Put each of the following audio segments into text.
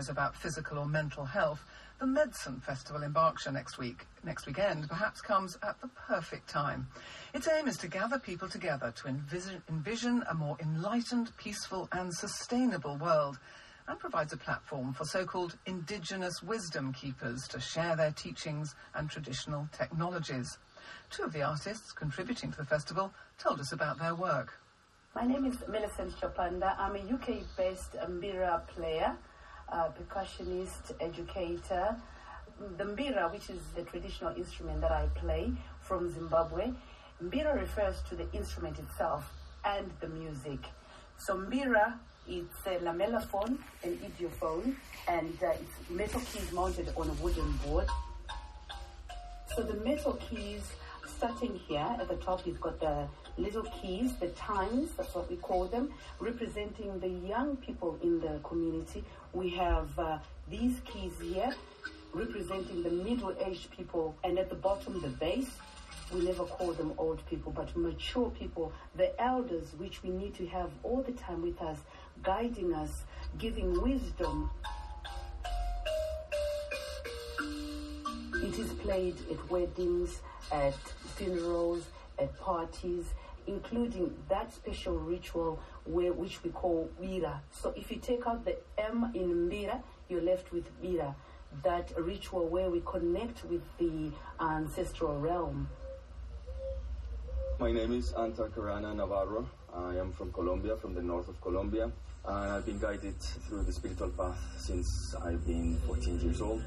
is about physical or mental health, the Medicine Festival in Berkshire next week, next weekend, perhaps comes at the perfect time. Its aim is to gather people together to envision, envision a more enlightened, peaceful, and sustainable world, and provides a platform for so-called indigenous wisdom keepers to share their teachings and traditional technologies. Two of the artists contributing to the festival told us about their work. My name is Millicent Chopanda. I'm a UK-based mbira player, uh, percussionist, educator. The mbira, which is the traditional instrument that I play from Zimbabwe, mbira refers to the instrument itself and the music. So mbira, it's a lamellophone, an idiophone, and uh, it's metal keys mounted on a wooden board. So the metal keys, starting here at the top, you've got the little keys, the tines, that's what we call them, representing the young people in the community. We have uh, these keys here, representing the middle-aged people, and at the bottom, the base. We never call them old people, but mature people, the elders, which we need to have all the time with us, guiding us, giving wisdom. It is played at weddings, at funerals, at parties, including that special ritual where which we call Bira. So if you take out the M in mbira, you're left with Bira, that ritual where we connect with the ancestral realm. My name is Antar Carana Navarro. I am from Colombia, from the north of Colombia, and I've been guided through the spiritual path since I've been 14 years old.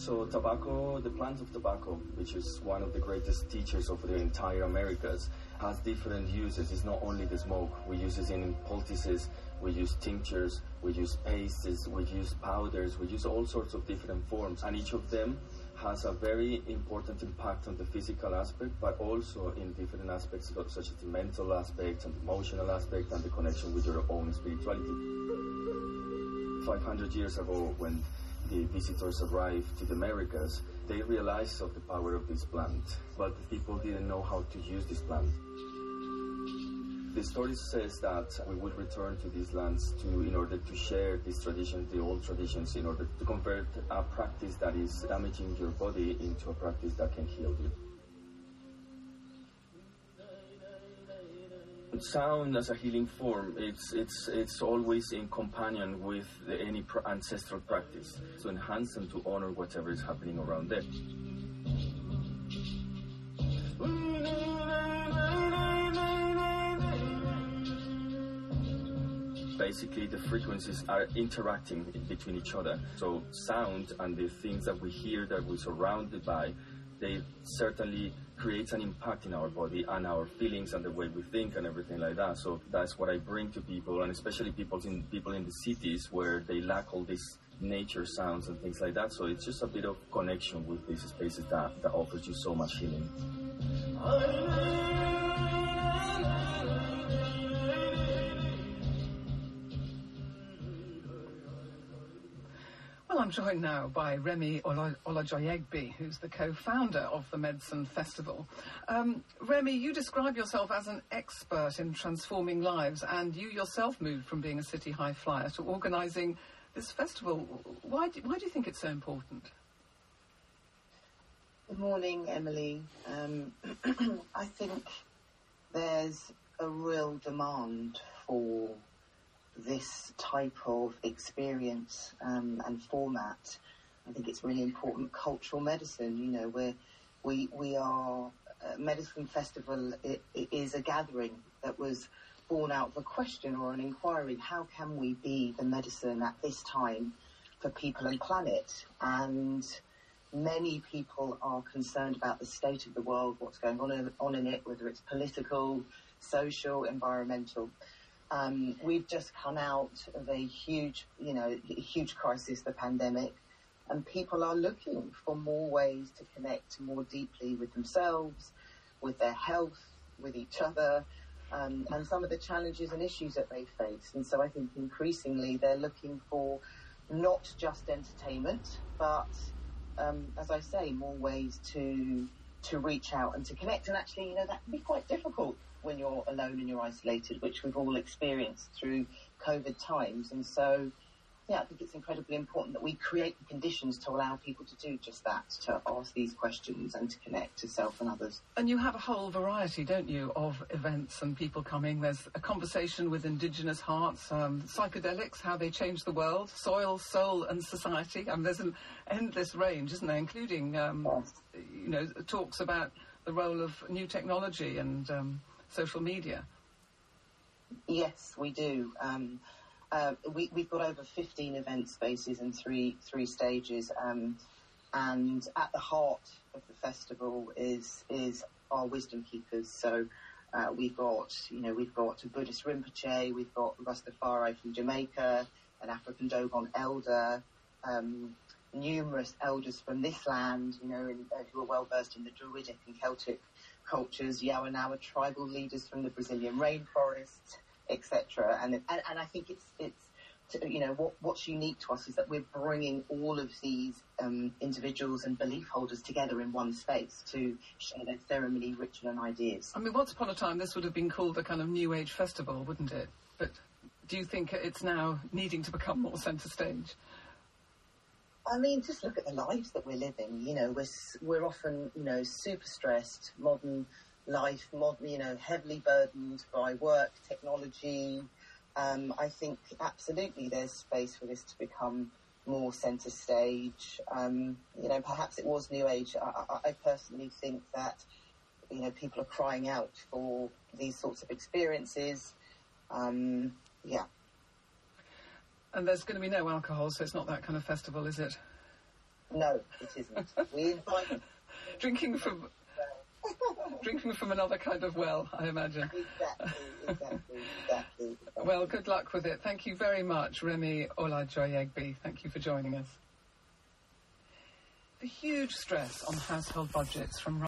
So tobacco, the plant of tobacco, which is one of the greatest teachers of the entire Americas, has different uses. It's not only the smoke. We use it in poultices, we use tinctures, we use pastes, we use powders, we use all sorts of different forms. And each of them has a very important impact on the physical aspect, but also in different aspects, such as the mental aspect and the emotional aspect and the connection with your own spirituality. 500 years ago, when the visitors arrived to the Americas, they realized of the power of this plant, but the people didn't know how to use this plant. The story says that we would return to these lands to, in order to share these traditions, the old traditions, in order to convert a practice that is damaging your body into a practice that can heal you. Sound as a healing form it's it's it's always in companion with the, any pr- ancestral practice to enhance and to honor whatever is happening around them. Basically the frequencies are interacting between each other. So sound and the things that we hear that we're surrounded by they certainly creates an impact in our body and our feelings and the way we think and everything like that. So that's what I bring to people, and especially people in people in the cities where they lack all these nature sounds and things like that. So it's just a bit of connection with these spaces that, that offers you so much healing. I'm joined now by Remy Olajoyegbe, who's the co-founder of the Medicine Festival. Um, Remy, you describe yourself as an expert in transforming lives, and you yourself moved from being a city high flyer to organising this festival. Why do, why do you think it's so important? Good morning, Emily. Um, I think there's a real demand for this type of experience um, and format. I think it's really important. Cultural medicine, you know, where we we are uh, medicine festival it, it is a gathering that was born out of a question or an inquiry. How can we be the medicine at this time for people and planet? And many people are concerned about the state of the world, what's going on in, on in it, whether it's political, social, environmental. Um, we've just come out of a huge, you know, huge crisis, the pandemic, and people are looking for more ways to connect more deeply with themselves, with their health, with each other, um, and some of the challenges and issues that they face. And so I think increasingly they're looking for not just entertainment, but um, as I say, more ways to to reach out and to connect. And actually, you know, that can be quite difficult when you're alone and you're isolated, which we've all experienced through COVID times. And so, yeah, I think it's incredibly important that we create the conditions to allow people to do just that, to ask these questions and to connect to self and others. And you have a whole variety, don't you, of events and people coming. There's a conversation with Indigenous hearts, um, psychedelics, how they change the world, soil, soul, and society. And there's an endless range, isn't there, including, um, Yes. you know, talks about the role of new technology and um, social media. Yes, we do. Um, uh, we, we've got over 15 event spaces in three three stages, um, and at the heart of the festival is is our wisdom keepers. So uh, we've got you know we've got a Buddhist Rinpoche, we've got Rastafari from Jamaica, an African Dogon elder. Um, numerous elders from this land, you know, in, uh, who are well versed in the Druidic and Celtic cultures, Yawanawa tribal leaders from the Brazilian rainforest, etc. And, and and I think it's it's to, you know what what's unique to us is that we're bringing all of these um, individuals and belief holders together in one space to share their ceremony, ritual, and ideas. I mean, once upon a time, this would have been called a kind of New Age festival, wouldn't it? But do you think it's now needing to become more centre stage? I mean, just look at the lives that we're living. You know, we're we're often you know super stressed, modern life, you know heavily burdened by work, technology. Um, I think absolutely there's space for this to become more centre stage. Um, you know, perhaps it was new age. I, I, I personally think that you know people are crying out for these sorts of experiences. Um, yeah. And there's going to be no alcohol, so it's not that kind of festival, is it? No, it isn't. We invite Drinking from drinking from another kind of well, I imagine. Exactly, exactly, exactly. Well, good luck with it. Thank you very much, Remy Olajoyegbe. Thank you for joining us. The huge stress on household budgets from